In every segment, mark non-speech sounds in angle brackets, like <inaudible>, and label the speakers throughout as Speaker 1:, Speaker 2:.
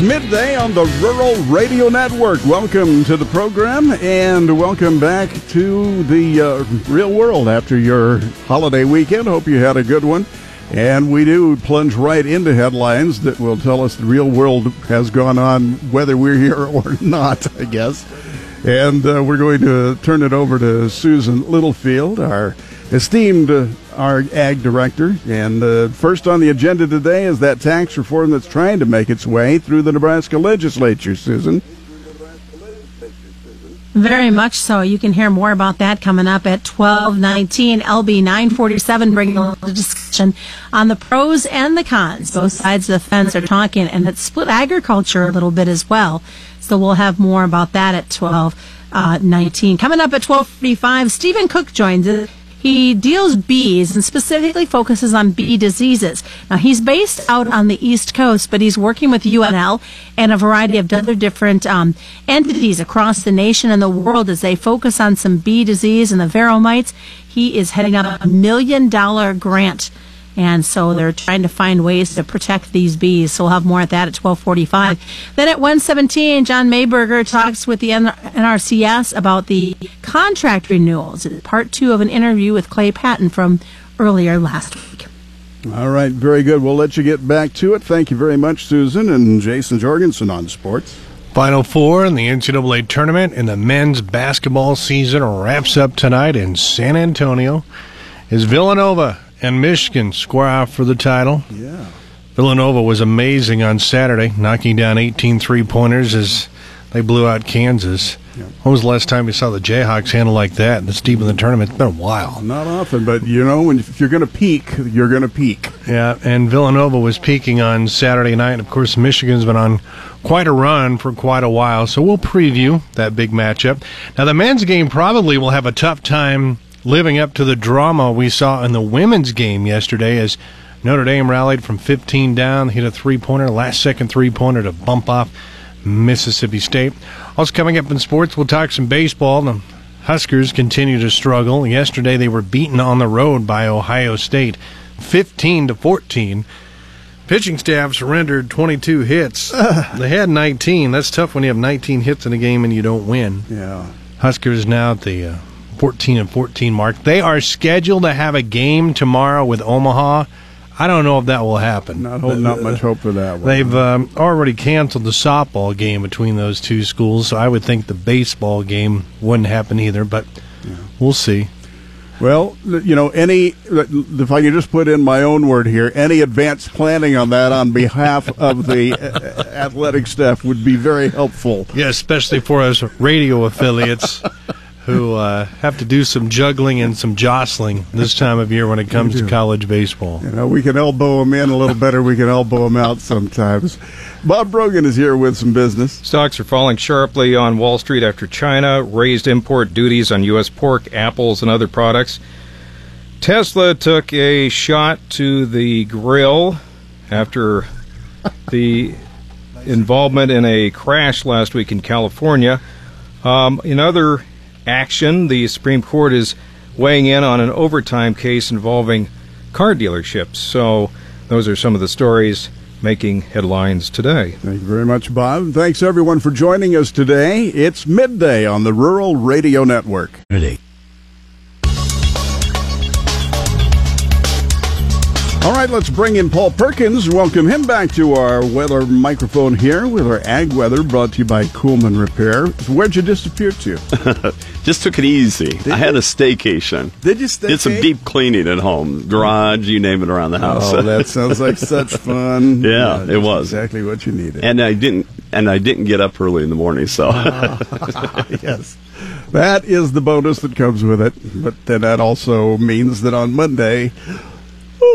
Speaker 1: It's midday on the Rural Radio Network. Welcome to the program and welcome back to the uh, real world after your holiday weekend. Hope you had a good one. And we do plunge right into headlines that will tell us the real world has gone on, whether we're here <laughs> or not, I guess. And uh, we're going to turn it over to Susan Littlefield, our esteemed uh, our ag director. And uh, first on the agenda today is that tax reform that's trying to make its way through the Nebraska legislature, Susan.
Speaker 2: Very much so. You can hear more about that coming up at 1219 LB 947, bringing a discussion on the pros and the cons. Both sides of the fence are talking, and it's split agriculture a little bit as well. So we'll have more about that at 1219. Uh, coming up at 1245, Stephen Cook joins us. He deals bees and specifically focuses on bee diseases. Now, he's based out on the East Coast, but he's working with UNL and a variety of other different um, entities across the nation and the world as they focus on some bee disease and the varroa mites. He is heading up a million dollar grant and so they're trying to find ways to protect these bees. So we'll have more at that at 1245. Then at 117, John Mayberger talks with the NRCS about the contract renewals. Part two of an interview with Clay Patton from earlier last week.
Speaker 1: All right, very good. We'll let you get back to it. Thank you very much, Susan and Jason Jorgensen on sports.
Speaker 3: Final four in the NCAA tournament in the men's basketball season wraps up tonight in San Antonio. Is Villanova and Michigan square off for the title.
Speaker 1: Yeah.
Speaker 3: Villanova was amazing on Saturday, knocking down 18 three pointers as they blew out Kansas. Yeah. When was the last time you saw the Jayhawks handle like that this deep in the tournament? It's been a while.
Speaker 1: Not often, but you know, when if you're going to peak, you're going to peak.
Speaker 3: Yeah, and Villanova was peaking on Saturday night. And of course, Michigan's been on quite a run for quite a while, so we'll preview that big matchup. Now, the men's game probably will have a tough time living up to the drama we saw in the women's game yesterday as Notre Dame rallied from 15 down, hit a three pointer, last second three pointer to bump off Mississippi State. Also, coming up in sports, we'll talk some baseball. The Huskers continue to struggle. Yesterday, they were beaten on the road by Ohio State 15 to 14. Pitching staff surrendered 22 hits. <laughs> they had 19. That's tough when you have 19 hits in a game and you don't win.
Speaker 1: Yeah.
Speaker 3: Huskers now at the uh, 14 and 14 mark. They are scheduled to have a game tomorrow with Omaha. I don't know if that will happen.
Speaker 1: Not, holding not much hope for that. One.
Speaker 3: They've um, already canceled the softball game between those two schools, so I would think the baseball game wouldn't happen either. But yeah. we'll see.
Speaker 1: Well, you know, any if I can just put in my own word here, any advanced planning on that on behalf of the <laughs> athletic staff would be very helpful.
Speaker 3: Yeah, especially for us radio affiliates. <laughs> who uh, have to do some juggling and some jostling this time of year when it comes to college baseball.
Speaker 1: You know, we can elbow them in a little better. We can elbow them out sometimes. Bob Brogan is here with some business.
Speaker 4: Stocks are falling sharply on Wall Street after China raised import duties on U.S. pork, apples, and other products. Tesla took a shot to the grill after the involvement in a crash last week in California. Um, in other action. The Supreme Court is weighing in on an overtime case involving car dealerships. So, those are some of the stories making headlines today.
Speaker 1: Thank you very much, Bob. Thanks, everyone, for joining us today. It's midday on the Rural Radio Network. Ready. All right, let's bring in Paul Perkins. Welcome him back to our weather microphone here with our ag weather brought to you by Coolman Repair. Where'd you disappear to? <laughs>
Speaker 5: Just took it easy. Did I you? had a staycation.
Speaker 1: Did you stay?
Speaker 5: Did some deep cleaning at home, garage, you name it around the house.
Speaker 1: Oh, that <laughs> sounds like such fun. <laughs>
Speaker 5: Yeah, yeah it was
Speaker 1: exactly what you needed.
Speaker 5: And I didn't, and I didn't get up early in the morning. So ah,
Speaker 1: yes, that is the bonus that comes with it. But then that also means that on Monday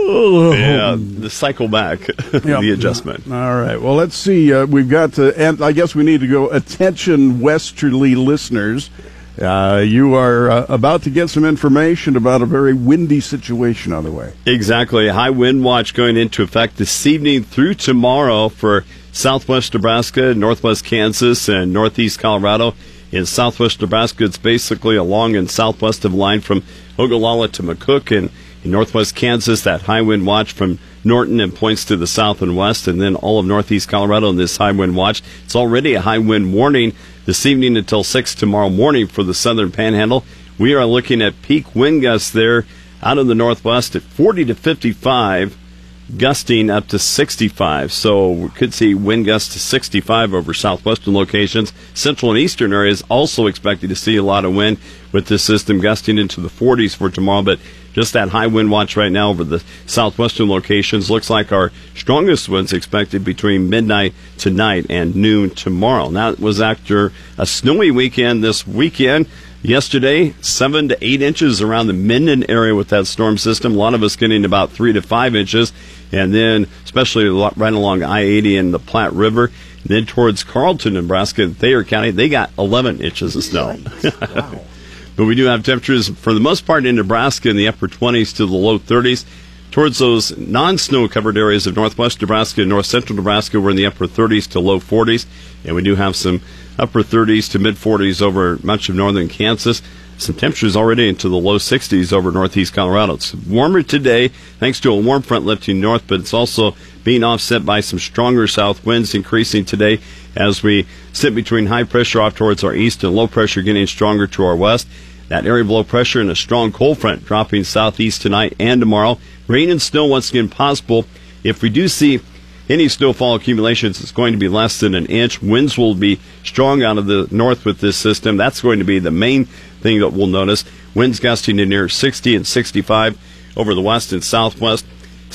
Speaker 5: yeah, the cycle back, <laughs> yep. the adjustment.
Speaker 1: All right. Well, let's see. Uh, we've got to, and I guess we need to go. Attention, westerly listeners. Uh, you are uh, about to get some information about a very windy situation on the way.
Speaker 5: Exactly. High wind watch going into effect this evening through tomorrow for southwest Nebraska, northwest Kansas, and northeast Colorado. In southwest Nebraska, it's basically along and southwest of line from Ogallala to McCook and In northwest Kansas, that high wind watch from Norton and points to the south and west, and then all of northeast Colorado in this high wind watch. It's already a high wind warning this evening until 6 tomorrow morning for the southern panhandle. We are looking at peak wind gusts there out of the northwest at 40 to 55 gusting up to 65. So we could see wind gusts to 65 over southwestern locations. Central and eastern areas also expected to see a lot of wind with this system gusting into the 40s for tomorrow. But just that high wind watch right now over the southwestern locations looks like our strongest winds expected between midnight tonight and noon tomorrow. Now it was after a snowy weekend this weekend. Yesterday, seven to eight inches around the Minden area with that storm system. A lot of us getting about three to five inches. And then, especially right along I 80 and the Platte River, then towards Carleton, Nebraska, and Thayer County, they got 11 inches of snow. <laughs> Wow. But we do have temperatures, for the most part, in Nebraska in the upper 20s to the low 30s. Towards those non snow covered areas of northwest Nebraska and north central Nebraska, we're in the upper 30s to low 40s. And we do have some upper 30s to mid 40s over much of northern Kansas. Some temperatures already into the low 60s over northeast Colorado. It's warmer today thanks to a warm front lifting north, but it's also being offset by some stronger south winds increasing today as we sit between high pressure off towards our east and low pressure getting stronger to our west. That area of low pressure and a strong cold front dropping southeast tonight and tomorrow. Rain and snow once again possible. If we do see any snowfall accumulations it's going to be less than an inch. Winds will be strong out of the north with this system. That's going to be the main thing that we'll notice. Winds gusting to near 60 and 65 over the west and southwest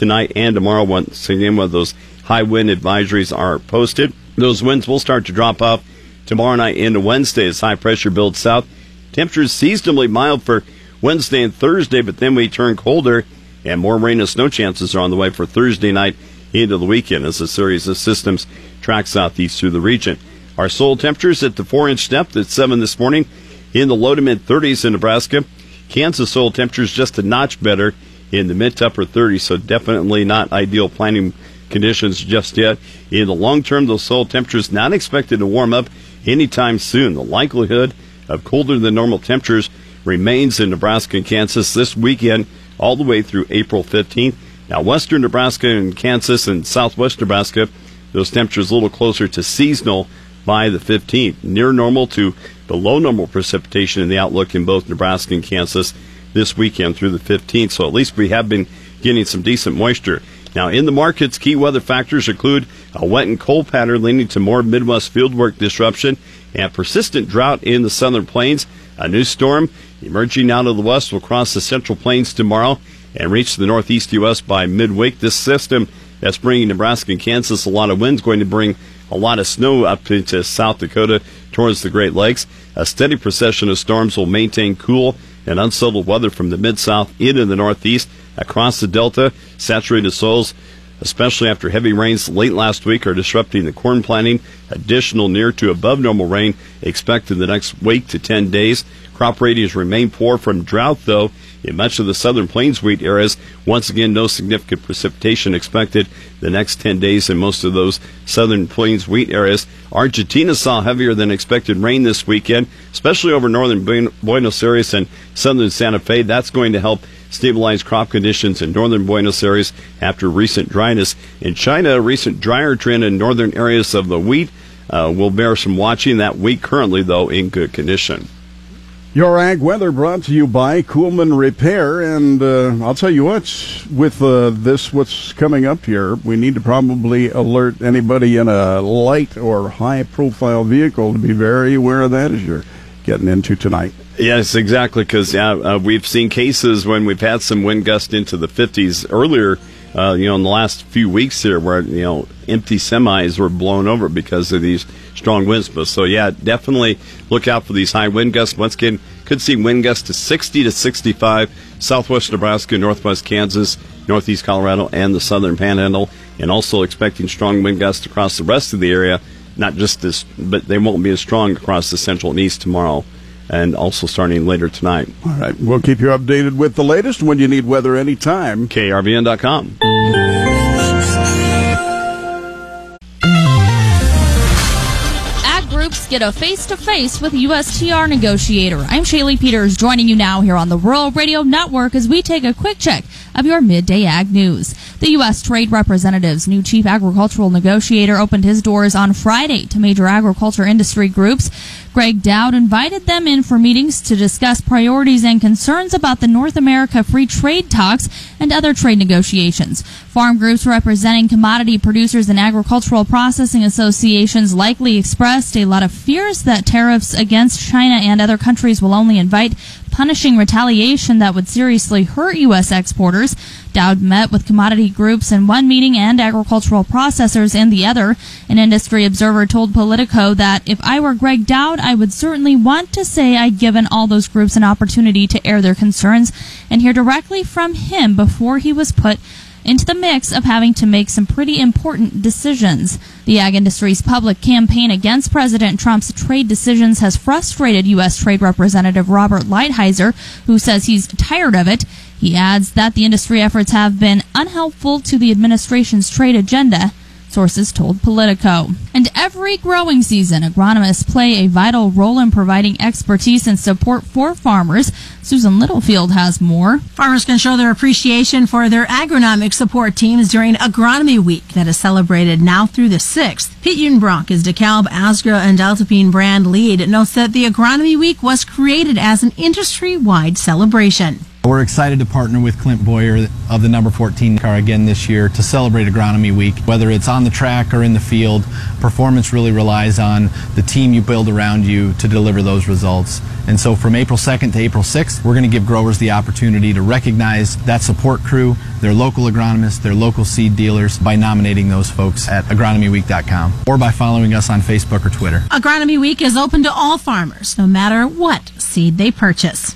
Speaker 5: tonight and tomorrow. Once again, when those high wind advisories are posted, those winds will start to drop off tomorrow night into Wednesday as high pressure builds south. Temperatures seasonably mild for Wednesday and Thursday, but then we turn colder and more rain and snow chances are on the way for Thursday night into the weekend as a series of systems track southeast through the region. Our soil temperatures at the four inch depth at 7 this morning in the low to mid 30s in Nebraska. Kansas soil temperatures just a notch better in the mid to upper 30s, so definitely not ideal planting conditions just yet. In the long term, those soil temperatures not expected to warm up anytime soon. The likelihood of colder than normal temperatures remains in Nebraska and Kansas this weekend all the way through April 15th. Now, western Nebraska and Kansas and southwest Nebraska, those temperatures a little closer to seasonal by the 15th. Near normal to below normal precipitation in the outlook in both Nebraska and Kansas this weekend through the 15th. So at least we have been getting some decent moisture. Now, in the markets, key weather factors include a wet and cold pattern leading to more Midwest fieldwork disruption and persistent drought in the southern plains. A new storm emerging out of the west will cross the central plains tomorrow and reach the northeast U.S. by midweek. This system that's bringing Nebraska and Kansas a lot of winds going to bring a lot of snow up into South Dakota towards the Great Lakes. A steady procession of storms will maintain cool and unsettled weather from the mid south into the northeast across the delta. Saturated soils, especially after heavy rains late last week, are disrupting the corn planting. Additional near to above normal rain expected the next week to 10 days. Crop ratings remain poor from drought, though, in much of the southern plains wheat areas. Once again, no significant precipitation expected the next 10 days in most of those southern plains wheat areas. Argentina saw heavier than expected rain this weekend, especially over northern Buenos Aires and southern Santa Fe. That's going to help stabilize crop conditions in northern Buenos Aires after recent dryness. In China, a recent drier trend in northern areas of the wheat uh, will bear some watching. That wheat currently, though, in good condition.
Speaker 1: Your ag weather brought to you by Coolman Repair, and uh, I'll tell you what, with uh, this what's coming up here, we need to probably alert anybody in a light or high-profile vehicle to be very aware of that as you're getting into tonight.
Speaker 5: Yes, exactly, because uh, we've seen cases when we've had some wind gust into the 50s earlier. Uh, you know, in the last few weeks here, where you know empty semis were blown over because of these strong winds. But so yeah, definitely look out for these high wind gusts. Once again, could see wind gusts to 60 to 65, southwest Nebraska, northwest Kansas, northeast Colorado, and the southern Panhandle, and also expecting strong wind gusts across the rest of the area. Not just this, but they won't be as strong across the central and east tomorrow and also starting later tonight.
Speaker 1: All right. We'll keep you updated with the latest when you need weather anytime.
Speaker 5: KRVN.com.
Speaker 6: get a face to face with USTR negotiator. I'm Shaylee Peters joining you now here on the Rural Radio Network as we take a quick check of your midday ag news. The U.S. Trade Representative's new chief agricultural negotiator opened his doors on Friday to major agriculture industry groups. Gregg Doud invited them in for meetings to discuss priorities and concerns about the North America free trade talks and other trade negotiations. Farm groups representing commodity producers and agricultural processing associations likely expressed a lot of fears that tariffs against China and other countries will only invite punishing retaliation that would seriously hurt U.S. exporters. Doud met with commodity groups in one meeting and agricultural processors in the other. An industry observer told Politico that if I were Gregg Doud, I would certainly want to say I'd given all those groups an opportunity to air their concerns and hear directly from him before he was put into the mix of having to make some pretty important decisions. The ag industry's public campaign against President Trump's trade decisions has frustrated U.S. Trade Representative Robert Lighthizer, who says he's tired of it. He adds that the industry efforts have been unhelpful to the administration's trade agenda sources told Politico. And every growing season, agronomists play a vital role in providing expertise and support for farmers. Susan Littlefield has more.
Speaker 2: Farmers can show their appreciation for their agronomic support teams during Agronomy Week that is celebrated now through the 6th. Pete Udenbrock is DeKalb, Asgrow, and Deltapine brand lead, notes that the Agronomy Week was created as an industry-wide celebration.
Speaker 7: We're excited to partner with Clint Bowyer of the number 14 car again this year to celebrate Agronomy Week. Whether it's on the track or in the field, performance really relies on the team you build around you to deliver those results. And so from April 2nd to April 6th, we're going to give growers the opportunity to recognize that support crew, their local agronomists, their local seed dealers by nominating those folks at agronomyweek.com or by following us on Facebook or Twitter.
Speaker 2: Agronomy Week is open to all farmers, no matter what seed they purchase.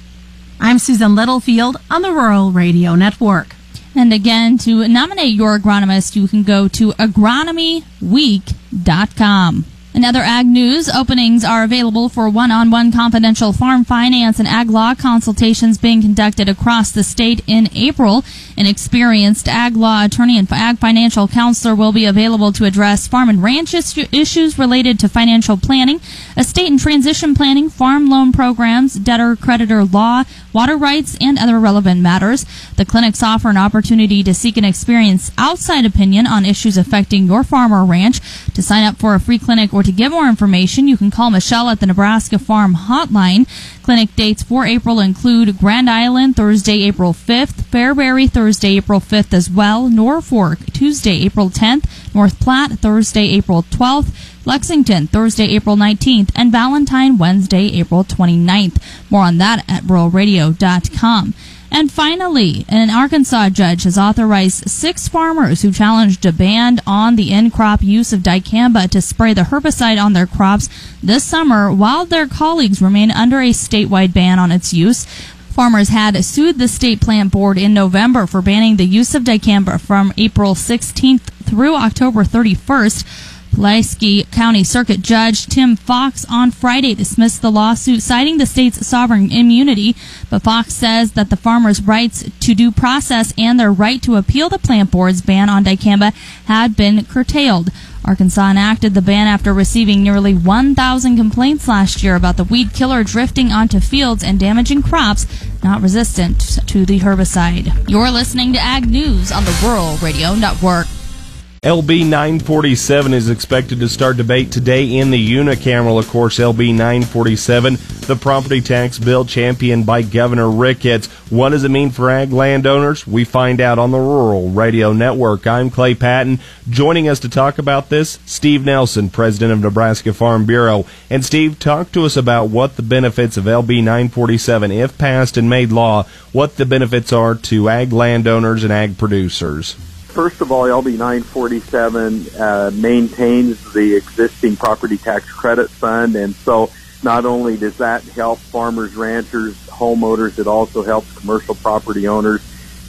Speaker 2: I'm Susan Littlefield on the Rural Radio Network.
Speaker 6: And again, to nominate your agronomist, you can go to agronomyweek.com. In other ag news, openings are available for one-on-one confidential farm finance and ag law consultations being conducted across the state in April. An experienced ag law attorney and ag financial counselor will be available to address farm and ranch issues related to financial planning, estate and transition planning, farm loan programs, debtor creditor law, water rights, and other relevant matters. The clinics offer an opportunity to seek an experienced outside opinion on issues affecting your farm or ranch. To sign up for a free clinic or to get more information, you can call Michelle at the Nebraska Farm Hotline. Clinic dates for April include Grand Island Thursday, April 5th, Fairbury Thursday, April 5th as well, Norfolk Tuesday, April 10th, North Platte Thursday, April 12th, Lexington Thursday, April 19th, and Valentine Wednesday, April 29th. More on that at ruralradio.com. And finally, an Arkansas judge has authorized six farmers who challenged a ban on the in crop use of dicamba to spray the herbicide on their crops this summer while their colleagues remain under a statewide ban on its use. Farmers had sued the state plant board in November for banning the use of dicamba from April 16th through October 31st. Pulaski County Circuit Judge Tim Fox on Friday dismissed the lawsuit citing the state's sovereign immunity, but Fox says that the farmers' rights to due process and their right to appeal the plant board's ban on dicamba had been curtailed. Arkansas enacted the ban after receiving nearly 1,000 complaints last year about the weed killer drifting onto fields and damaging crops not resistant to the herbicide. You're listening to Ag News on the Rural Radio Network.
Speaker 8: LB 947 is expected to start debate today in the unicameral. Of course, LB 947, the property tax bill championed by Governor Ricketts. What does it mean for ag landowners? We find out on the Rural Radio Network. I'm Clay Patton. Joining us to talk about this, Steve Nelson, president of Nebraska Farm Bureau. And Steve, talk to us about what the benefits of LB 947, if passed and made law, what the benefits are to ag landowners and ag producers.
Speaker 9: First of all, LB 947 uh, maintains the existing property tax credit fund, and so not only does that help farmers, ranchers, homeowners, it also helps commercial property owners.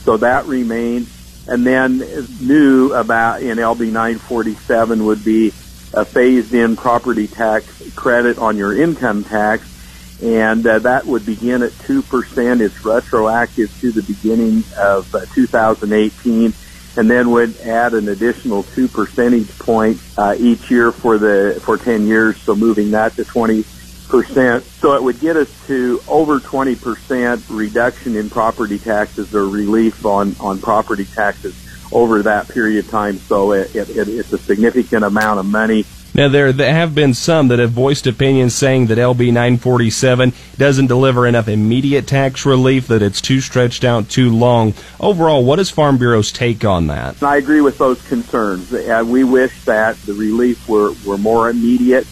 Speaker 9: So that remains. And then new about in LB 947 would be a phased-in property tax credit on your income tax, and uh, that would begin at two percent. It's retroactive to the beginning of uh, 2018 and then would add an additional two percentage points uh, each year for the for 10 years, so moving that to 20 percent. So it would get us to over 20 percent reduction in property taxes or relief on on property taxes over that period of time. So it, it, it's a significant amount of money
Speaker 8: now, there have been some that have voiced opinions saying that LB 947 doesn't deliver enough immediate tax relief, that it's too stretched out too long. Overall, what is Farm Bureau's take on that?
Speaker 9: I agree with those concerns. Uh, we wish that the relief were, were more immediate.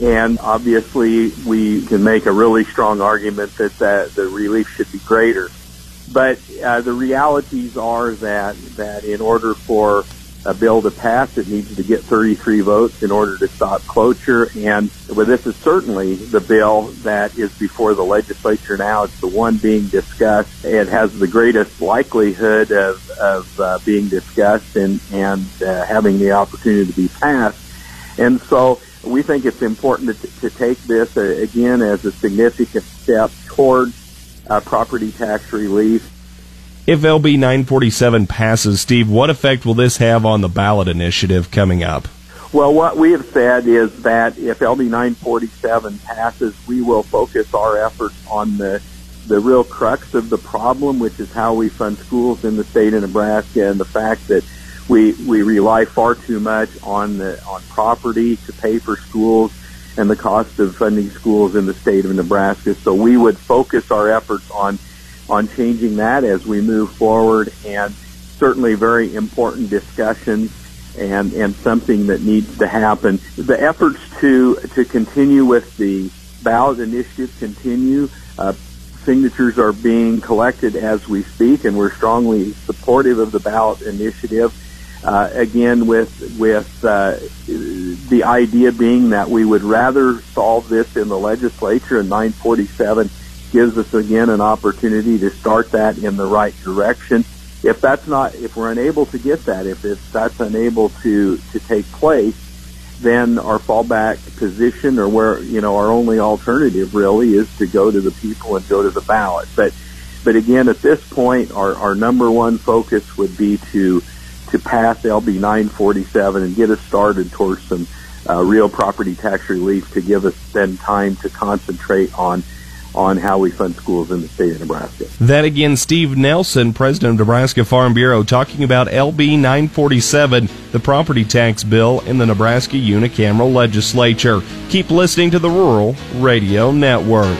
Speaker 9: And obviously, we can make a really strong argument that the, the relief should be greater. But uh, the realities are that that in order for a bill to pass. It needs to get 33 votes in order to stop cloture. And well, this is certainly the bill that is before the legislature now. It's the one being discussed. It has the greatest likelihood of, of uh, being discussed and, and uh, having the opportunity to be passed. And so we think it's important to, to take this uh, again as a significant step towards uh, property tax relief
Speaker 8: if LB 947 passes, Steve, what effect will this have on the ballot initiative coming up?
Speaker 9: Well, what we have said is that if LB 947 passes, we will focus our efforts on the the real crux of the problem, which is how we fund schools in the state of Nebraska, and the fact that we we rely far too much on the on property to pay for schools and the cost of funding schools in the state of Nebraska. So we would focus our efforts on on changing that as we move forward and certainly very important discussions and, and something that needs to happen. The efforts to, to continue with the ballot initiative continue. Uh, signatures are being collected as we speak, and we're strongly supportive of the ballot initiative. Uh, again, with with uh, the idea being that we would rather solve this in the legislature in 947 gives us again an opportunity to start that in the right direction. If that's not, if we're unable to get that, if, if that's unable to, to take place, then our fallback position or where, you know, our only alternative really is to go to the people and go to the ballot. But, but again, at this point, our, our number one focus would be to, to pass LB 947 and get us started towards some uh, real property tax relief to give us then time to concentrate on on how we fund schools in the state of Nebraska.
Speaker 8: That again, Steve Nelson, president of Nebraska Farm Bureau, talking about LB 947, the property tax bill in the Nebraska unicameral legislature. Keep listening to the Rural Radio Network.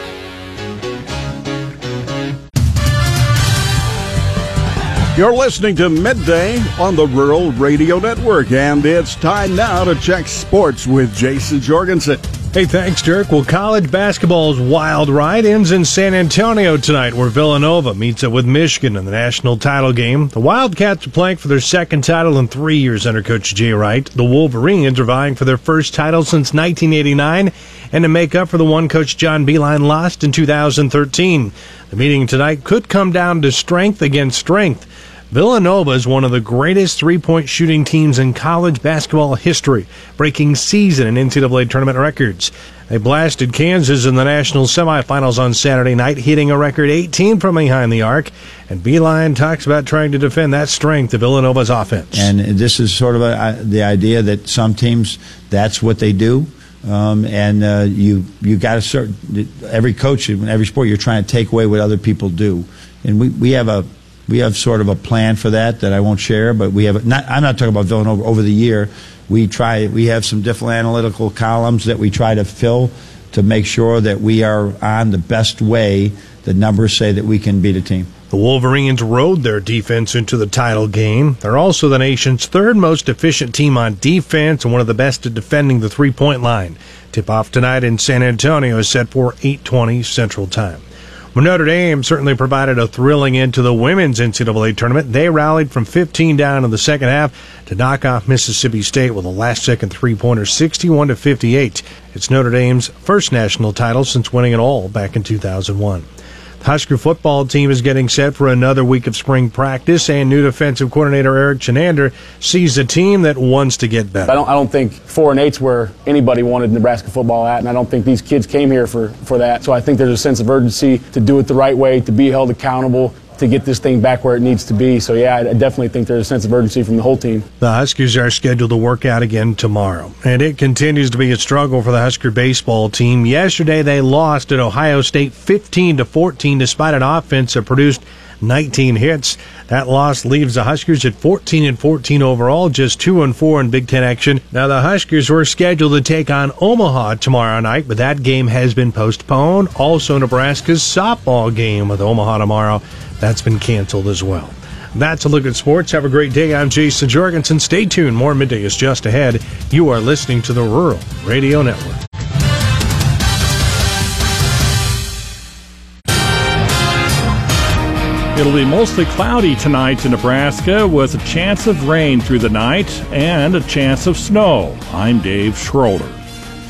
Speaker 1: You're listening to Midday on the Rural Radio Network, and it's time now to check sports with Jason Jorgensen.
Speaker 3: Hey, thanks, Dirk. Well, college basketball's wild ride ends in San Antonio tonight, where Villanova meets up with Michigan in the national title game. The Wildcats are playing for their second title in three years under Coach Jay Wright. The Wolverines are vying for their first title since 1989 and to make up for the one Coach John Beilein lost in 2013. The meeting tonight could come down to strength against strength. Villanova is one of the greatest three point shooting teams in college basketball history, breaking season and NCAA tournament records. They blasted Kansas in the national semifinals on Saturday night, hitting a record 18 from behind the arc. And Beilein talks about trying to defend that strength of Villanova's offense.
Speaker 10: And this is sort of a, the idea that some teams, that's what they do. Um, and uh, you you got to start every coach in every sport you're trying to take away what other people do and we, we have a we have sort of a plan for that that I won't share, but we have not. I'm not talking about Villanova over the year. We try. We have some different analytical columns that we try to fill to make sure that we are on the best way. The numbers say that we can beat a team.
Speaker 3: The Wolverines rode their defense into the title game. They're also the nation's third most efficient team on defense and one of the best at defending the three point line. Tip off tonight in San Antonio is set for 8:20 Central Time. Well, Notre Dame certainly provided a thrilling end to the women's NCAA tournament. They rallied from 15 down in the second half to knock off Mississippi State with a last-second three-pointer, 61 to 58. It's Notre Dame's first national title since winning it all back in 2001. Husker football team is getting set for another week of spring practice, and new defensive coordinator Erik Chinander sees a team that wants to get better.
Speaker 11: I don't, I don't think four and eight's where anybody wanted Nebraska football at, and I don't think these kids came here for, for that. So I think there's a sense of urgency to do it the right way, to be held accountable, to get this thing back where it needs to be. So, yeah, I definitely think there's a sense of urgency from the whole team.
Speaker 3: The Huskers are scheduled to work out again tomorrow, and it continues to be a struggle for the Husker baseball team. Yesterday, they lost at Ohio State 15 to 14, despite an offense that produced 19 hits. That loss leaves the Huskers at 14 and 14 overall, just 2 and 4 in Big Ten action. Now the Huskers were scheduled to take on Omaha tomorrow night, but that game has been postponed. Also Nebraska's softball game with Omaha tomorrow, that's been canceled as well. That's a look at sports. Have a great day. I'm Jason Jorgensen. Stay tuned. More midday is just ahead. You are listening to the Rural Radio Network.
Speaker 12: It'll be mostly cloudy tonight in Nebraska with a chance of rain through the night and a chance of snow. I'm Dave Schroeder.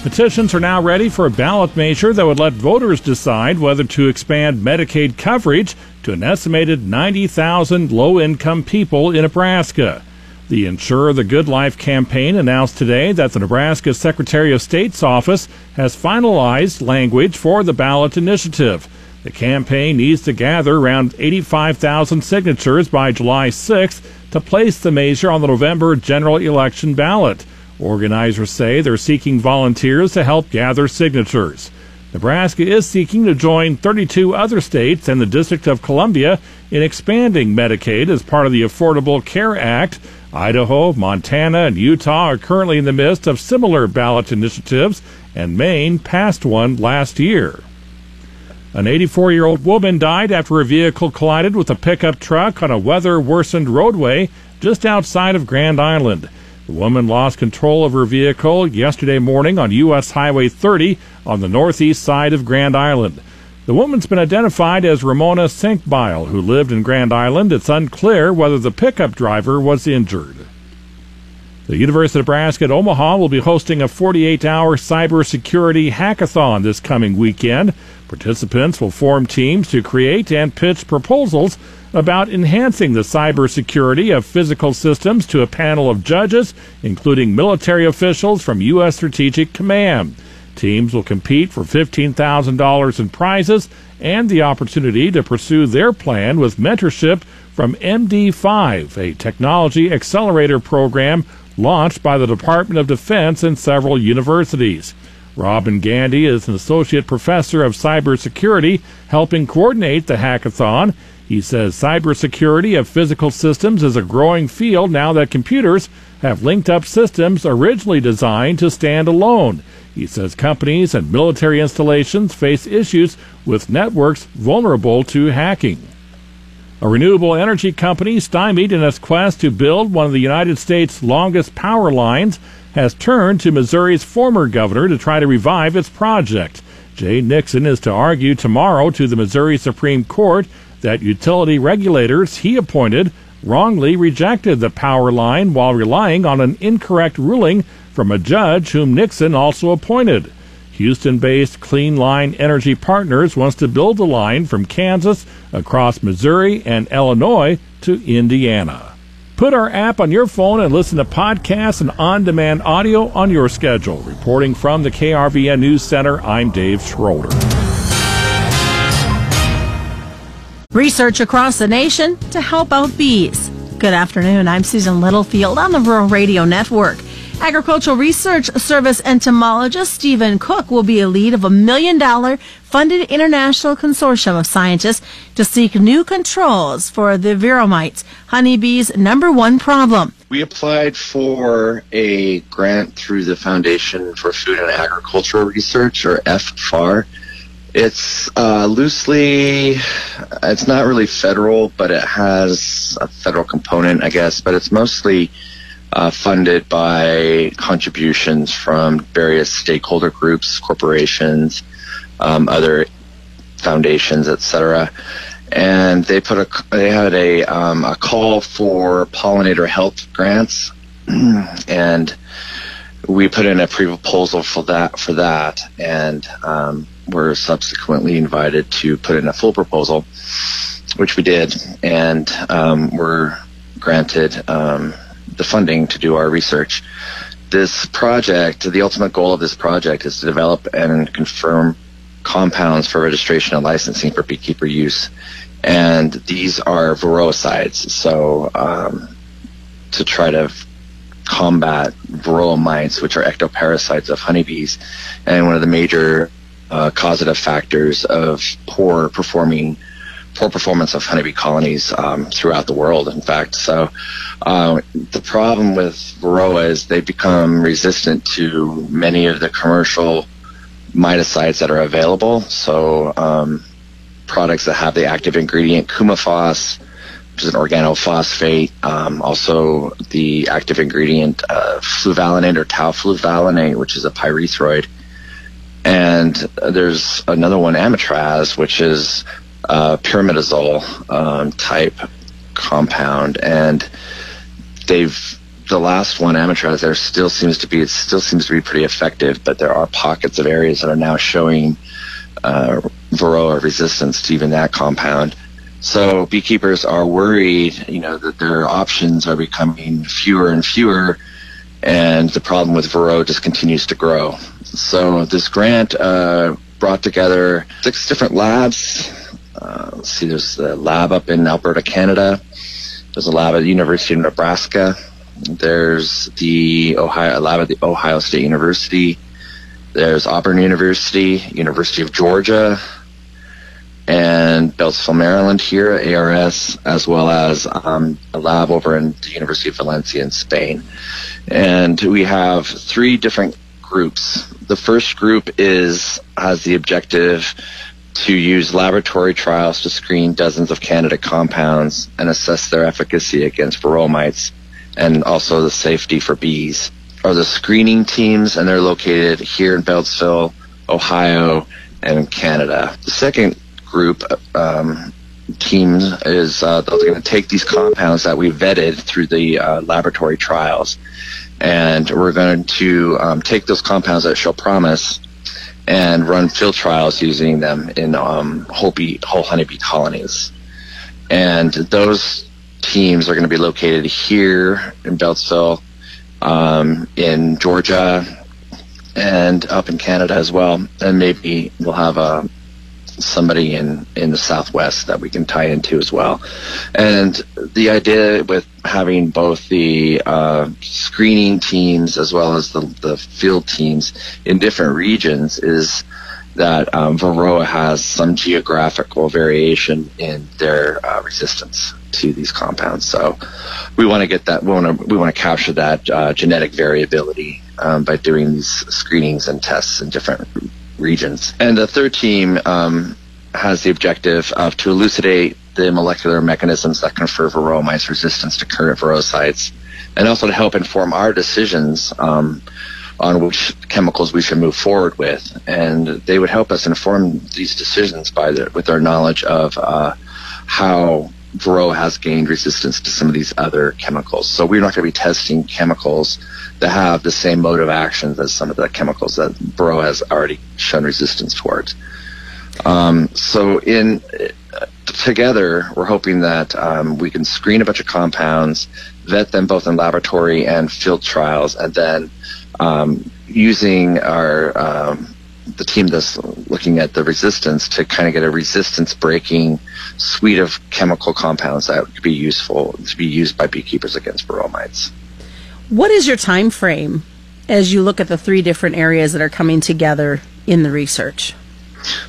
Speaker 12: Petitions are now ready for a ballot measure that would let voters decide whether to expand Medicaid coverage to an estimated 90,000 low income people in Nebraska. The Ensure the Good Life campaign announced today that the Nebraska Secretary of State's office has finalized language for the ballot initiative. The campaign needs to gather around 85,000 signatures by July 6th to place the measure on the November general election ballot. Organizers say they're seeking volunteers to help gather signatures. Nebraska is seeking to join 32 other states and the District of Columbia in expanding Medicaid as part of the Affordable Care Act. Idaho, Montana, and Utah are currently in the midst of similar ballot initiatives, and Maine passed one last year. An 84 year old woman died after a vehicle collided with a pickup truck on a weather worsened roadway just outside of Grand Island. The woman lost control of her vehicle yesterday morning on U.S. Highway 30 on the northeast side of Grand Island. The woman's been identified as Ramona Sinkbile, who lived in Grand Island. It's unclear whether the pickup driver was injured. The University of Nebraska at Omaha will be hosting a 48 hour cybersecurity hackathon this coming weekend. Participants will form teams to create and pitch proposals about enhancing the cybersecurity of physical systems to a panel of judges, including military officials from U.S. Strategic Command. Teams will compete for $15,000 in prizes and the opportunity to pursue their plan with mentorship from MD5, a technology accelerator program launched by the Department of Defense and several universities. Robin Gandhi is an associate professor of cybersecurity, helping coordinate the hackathon. He says cybersecurity of physical systems is a growing field now that computers have linked up systems originally designed to stand alone. He says companies and military installations face issues with networks vulnerable to hacking. A renewable energy company stymied in its quest to build one of the United States' longest power lines has turned to Missouri's former governor to try to revive its project. Jay Nixon is to argue tomorrow to the Missouri Supreme Court that utility regulators he appointed wrongly rejected the power line while relying on an incorrect ruling from a judge whom Nixon also appointed. Houston based Clean Line Energy Partners wants to build a line from Kansas across Missouri and Illinois to Indiana. Put our app on your phone and listen to podcasts and on demand audio on your schedule. Reporting from the KRVN News Center, I'm Dave Schroeder.
Speaker 2: Research across the nation to help out bees. Good afternoon. I'm Susan Littlefield on the Rural Radio Network. Agricultural Research Service entomologist Stephen Cook will be a lead of a million dollar funded international consortium of scientists to seek new controls for the varroa mites, honeybees' number one problem.
Speaker 13: We applied for a grant through the Foundation for Food and Agricultural Research, or FFAR. It's uh, loosely, it's not really federal, but it has a federal component, I guess, but it's mostly uh, funded by contributions from various stakeholder groups, corporations, um, other foundations, etc. And they put a they had a um, a call for pollinator health grants, <clears throat> and we put in a pre-proposal for that for that, and um, were subsequently invited to put in a full proposal, which we did, and um, were granted um, the funding to do our research. This project, the ultimate goal of this project is to develop and confirm compounds for registration and licensing for beekeeper use and these are varroicides. So um, to try to combat varroa mites, which are ectoparasites of honeybees, and one of the major uh, causative factors of poor performing poor performance of honeybee colonies um, throughout the world. In fact, so uh, the problem with varroa is they become resistant to many of the commercial miticides that are available. So um, products that have the active ingredient Coumaphos, which is an organophosphate, um, also the active ingredient uh, fluvalinate or taufluvalinate, which is a pyrethroid. And there's another one, amitraz, which is uh, pyrimidazole um, type compound, and they've the last one, amitraz, there still seems to be it still seems to be pretty effective, but there are pockets of areas that are now showing uh, varroa resistance to even that compound. So beekeepers are worried, you know, that their options are becoming fewer and fewer, and the problem with varroa just continues to grow. So this grant uh, brought together six different labs. Uh, see, there's a lab up in Alberta, Canada. There's a lab at the University of Nebraska. There's the Ohio lab at the Ohio State University. There's Auburn University, University of Georgia, and Beltsville, Maryland here at ARS, as well as um, a lab over in the University of Valencia in Spain. And we have three different groups. The first group is has the objective to use laboratory trials to screen dozens of candidate compounds and assess their efficacy against varroa mites and also the safety for bees. Are the screening teams, and they're located here in Beltsville, Ohio, and Canada. The second group um, team is uh, they're going to take these compounds that we vetted through the uh, laboratory trials, and we're going to um, take those compounds that show promise and run field trials using them in um, whole, whole honeybee colonies. And those teams are going to be located here in Beltsville, um, in Georgia, and up in Canada as well. And maybe we'll have a somebody in in the southwest that we can tie into as well. And the idea with having both the uh, screening teams as well as the, the field teams in different regions is that um, varroa has some geographical variation in their uh, resistance to these compounds. So we want to get that we want to we want to capture that uh, genetic variability um, by doing these screenings and tests in different regions. And the third team um, has the objective of to elucidate the molecular mechanisms that confer varroa resistance to current varroicides, and also to help inform our decisions um, on which chemicals we should move forward with. And they would help us inform these decisions by the, with our knowledge of uh, how Varroa has gained resistance to some of these other chemicals. So we're not going to be testing chemicals have the same mode of actions as some of the chemicals that Varroa has already shown resistance towards. Um, so in uh, together, we're hoping that um, we can screen a bunch of compounds, vet them both in laboratory and field trials, and then um, using our um, the team that's looking at the resistance to kind of get a resistance breaking suite of chemical compounds that could be useful to be used by beekeepers against varroa mites.
Speaker 2: What is your time frame as you look at the three different areas that are coming together in the research?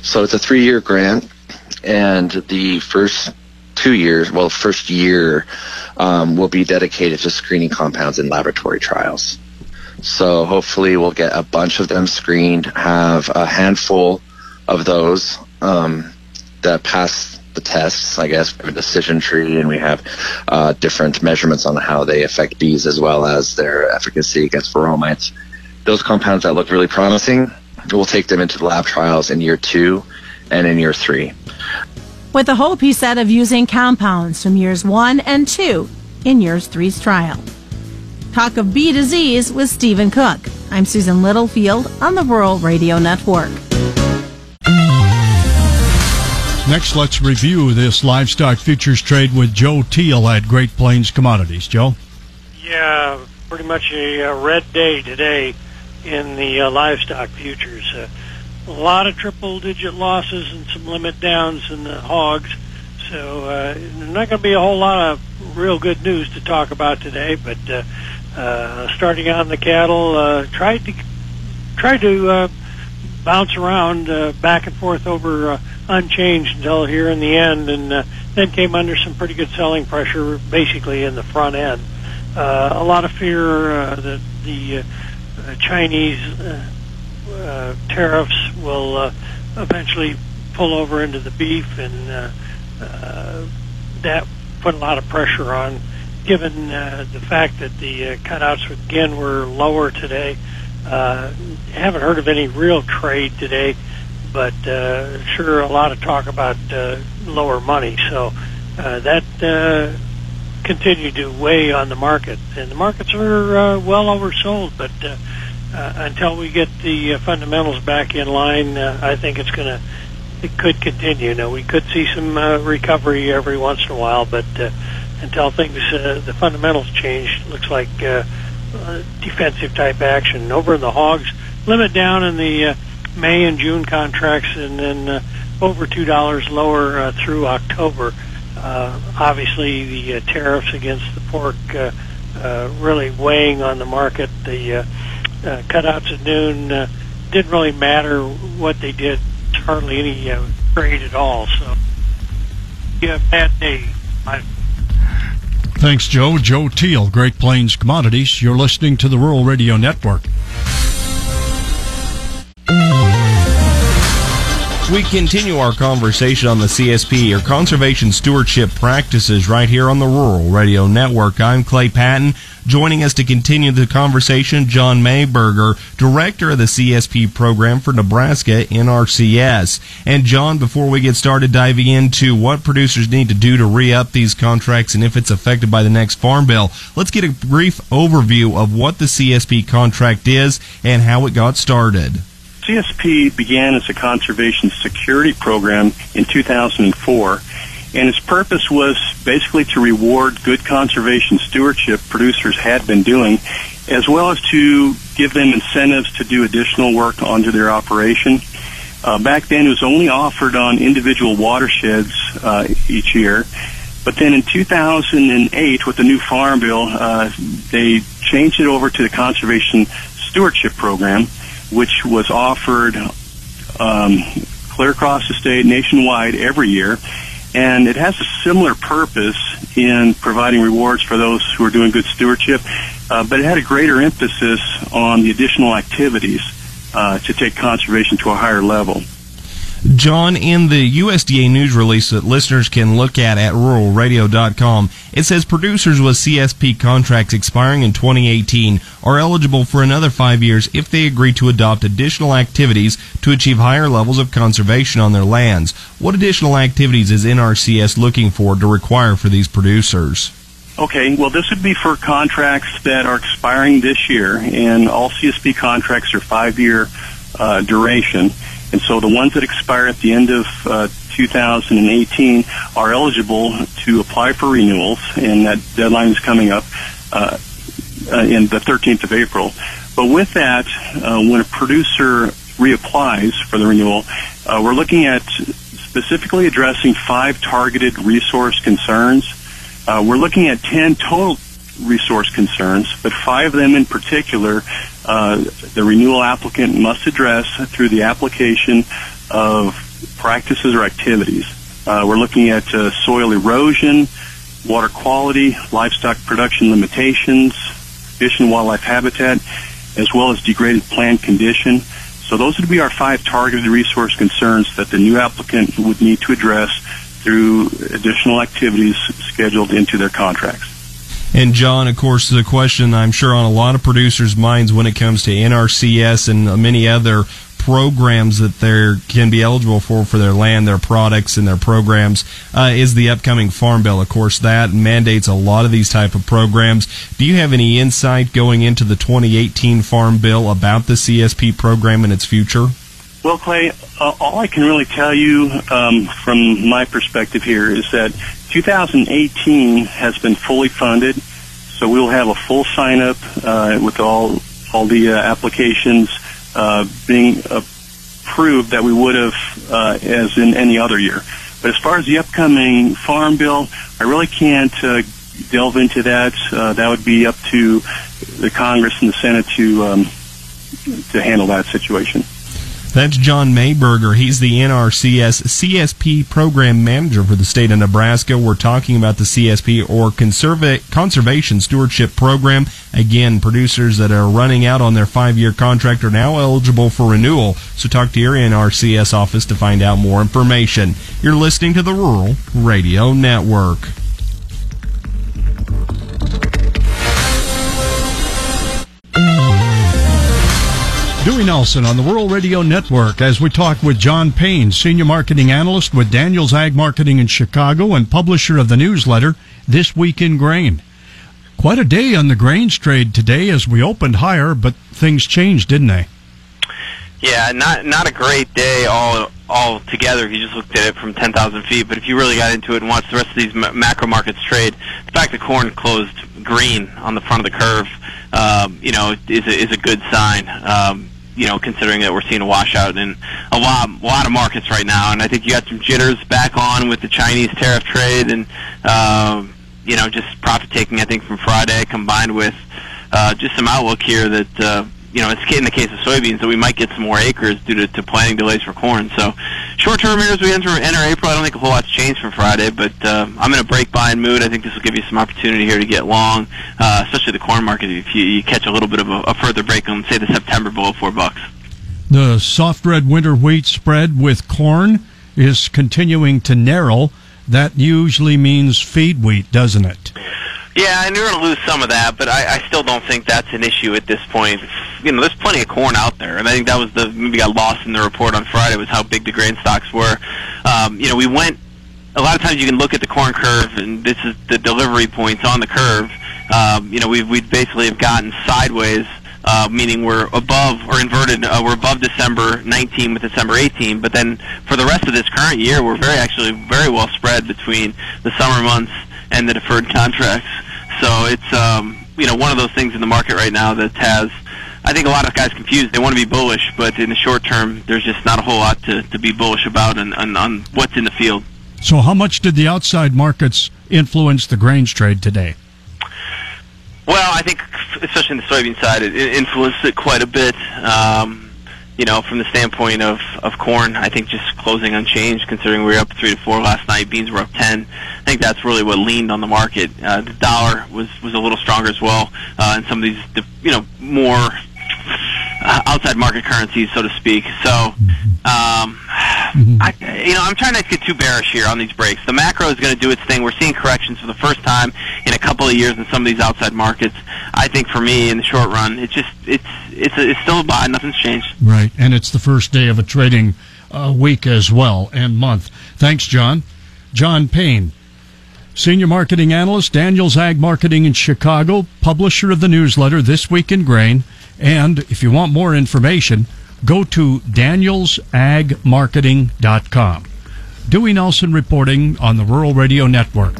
Speaker 13: So it's a three year grant, and the first two years, well, first year um, will be dedicated to screening compounds in laboratory trials. So hopefully we'll get a bunch of them screened, have a handful of those um, that pass the tests. I guess we have a decision tree, and we have uh, different measurements on how they affect bees as well as their efficacy against varroa mites. Those compounds that look really promising, we'll take them into the lab trials in year two and in year three.
Speaker 2: With the hope, he said, of using compounds from years one and two in years three's trial. Talk of bee disease with Stephen Cook. I'm Susan Littlefield on the Rural Radio Network.
Speaker 14: Next, let's review this livestock futures trade with Joe Teal at Great Plains Commodities. Joe?
Speaker 15: Yeah, pretty much a, uh, red day today in the uh, livestock futures. Uh, a lot of triple digit losses and some limit downs in the hogs. So uh, not going to be a whole lot of real good news to talk about today. But uh, uh, starting on the cattle, uh, tried to tried to uh, bounce around uh, back and forth over uh, unchanged until here in the end, and uh, then came under some pretty good selling pressure, basically in the front end. Uh, a lot of fear uh, that the uh, Chinese uh, uh, tariffs will uh, eventually pull over into the beef, and uh, uh, that put a lot of pressure on. Given uh, the fact that the uh, cutouts again were lower today, uh, haven't heard of any real trade today, but uh, sure a lot of talk about uh, lower money. So uh, that uh, continued to weigh on the market, and the markets are uh, well oversold. But uh, uh, until we get the uh, fundamentals back in line, uh, I think it's going to it could continue. Now we could see some uh, recovery every once in a while, but uh, until things uh, the fundamentals change, looks like uh, uh, defensive type action over in the hogs. Limit down in the uh, May and June contracts, and then uh, over two dollars lower uh, through October. Uh, obviously, the uh, tariffs against the pork uh, uh, really weighing on the market. The uh, uh, cutouts at noon uh, didn't really matter what they did. Hardly any uh, trade at all. So, yeah, bad day. I,
Speaker 14: Thanks, Joe. Joe Teal, Great Plains Commodities. You're listening to the Rural Radio Network.
Speaker 8: We continue our conversation on the CSP or conservation stewardship practices right here on the Rural Radio Network. I'm Clay Patton. Joining us to continue the conversation, John Mayberger, director of the CSP program for Nebraska NRCS. And John, before we get started diving into what producers need to do to re-up these contracts and if it's affected by the next farm bill, let's get a brief overview of what the CSP contract is and how it got started.
Speaker 16: CSP began as a conservation security program in 2004, and its purpose was basically to reward good conservation stewardship producers had been doing, as well as to give them incentives to do additional work onto their operation. Uh, back then, it was only offered on individual watersheds uh, each year. But then in 2008, with the new Farm Bill, uh, they changed it over to the Conservation Stewardship Program, which was offered um, clear across the state, nationwide, every year. And it has a similar purpose in providing rewards for those who are doing good stewardship, uh, but it had a greater emphasis on the additional activities uh, to take conservation to a higher level.
Speaker 8: John, in the USDA news release that listeners can look at at ruralradio.com, it says producers with CSP contracts expiring in 2018 are eligible for another five years if they agree to adopt additional activities to achieve higher levels of conservation on their lands. What additional activities is NRCS looking for to require for these producers?
Speaker 16: Okay, well, this would be for contracts that are expiring this year, and all CSP contracts are five-year uh, duration. And so the ones that expire at the end of uh, 2018 are eligible to apply for renewals, and that deadline is coming up uh, uh, in the 13th of April. But with that, uh, when a producer reapplies for the renewal, uh, we're looking at specifically addressing five targeted resource concerns. Uh, we're looking at 10 total resource concerns, but five of them in particular, uh, the renewal applicant must address through the application of practices or activities. Uh, we're looking at uh, soil erosion, water quality, livestock production limitations, fish and wildlife habitat, as well as degraded plant condition. So those would be our five targeted resource concerns that the new applicant would need to address through additional activities scheduled into their contracts.
Speaker 8: And John, of course, the question I'm sure on a lot of producers' minds when it comes to NRCS and many other programs that they can be eligible for for their land, their products, and their programs uh, is the upcoming Farm Bill. Of course, that mandates a lot of these type of programs. Do you have any insight going into the 2018 Farm Bill about the CSP program and its future?
Speaker 16: Well, Clay, uh, all I can really tell you um, from my perspective here is that 2018 has been fully funded, so we'll have a full sign up uh, with all all the uh, applications uh, being approved that we would have uh, as in any other year. But as far as the upcoming farm bill, I really can't uh, delve into that. That would be up to the Congress and the Senate to um, to handle that situation.
Speaker 8: That's John Mayberger. He's the NRCS CSP program manager for the state of Nebraska. We're talking about the CSP or Conserva- Conservation Stewardship Program. Again, producers that are running out on their five year contract are now eligible for renewal. So talk to your NRCS office to find out more information. You're listening to the Rural Radio Network.
Speaker 14: Dewey Nelson on the Rural Radio Network as we talk with John Payne, Senior Marketing Analyst with Daniels Ag Marketing in Chicago and publisher of the newsletter This Week in Grain. Quite a day on the grains trade today as we opened higher, but things changed, didn't they?
Speaker 17: Yeah, not not a great day all all together if you just looked at it from 10,000 feet. But if you really got into it and watched the rest of these ma- macro markets trade, the fact that corn closed green on the front of the curve, um, you know, is a, is a good sign. Um, you know, considering that we're seeing a washout in a lot, a lot of markets right now, and I think you got some jitters back on with the Chinese tariff trade, and uh, you know, just profit taking. I think from Friday, combined with uh, just some outlook here that uh, you know, it's in the case of soybeans that we might get some more acres due to, to planting delays for corn. So, short term here as we enter, enter April, I don't think a whole lot's changed from Friday, but uh, I'm in a break buying mood. I think this will give you some opportunity here to get long, uh, especially the corn market if you, you catch a little bit of a, a further break on, say, the September below four bucks.
Speaker 14: The soft red winter wheat spread with corn is continuing to narrow. That usually means feed wheat, doesn't it?
Speaker 17: Yeah, and you're going to lose some of that, but I, I still don't think that's an issue at this point. You know, there's plenty of corn out there, and I think that was the maybe got lost in the report on Friday was how big the grain stocks were. Um, you know, we went. A lot of times you can look at the corn curve, and this is the delivery points on the curve. Um, you know, we we basically have gotten sideways. Uh, meaning we're above or inverted, uh, we're above December 19 with December 18. But then for the rest of this current year, we're very actually very well spread between the summer months and the deferred <laughs> contracts. So it's um, you know one of those things in the market right now that has I think a lot of guys confused. They want to be bullish, but in the short term, there's just not a whole lot to, to be bullish about on, on, on what's in the field.
Speaker 14: So, how much did the outside markets influence the grains trade today?
Speaker 17: Well, I think especially in the soybean side, it, it influenced it quite a bit. Um, you know, from the standpoint of, of corn, I think just closing unchanged, considering we were up three to four last night. Beans were up ten. I think that's really what leaned on the market. Uh, the dollar was was a little stronger as well, uh, and some of these, you know, more outside market currencies, so to speak. So, um, I, you know, I'm trying not to get too bearish here on these breaks. The macro is going to do its thing. We're seeing corrections for the first time in a couple of years in some of these outside markets. I think for me, in the short run, it's just it's it's a, it's still a buy. Nothing's changed.
Speaker 14: Right, and it's the first day of a trading uh, week as well and month. Thanks, John. John Payne. Senior Marketing Analyst, Daniels Ag Marketing in Chicago, publisher of the newsletter This Week in Grain. And if you want more information, go to danielsagmarketing.com. Dewey Nelson reporting on the Rural Radio Network.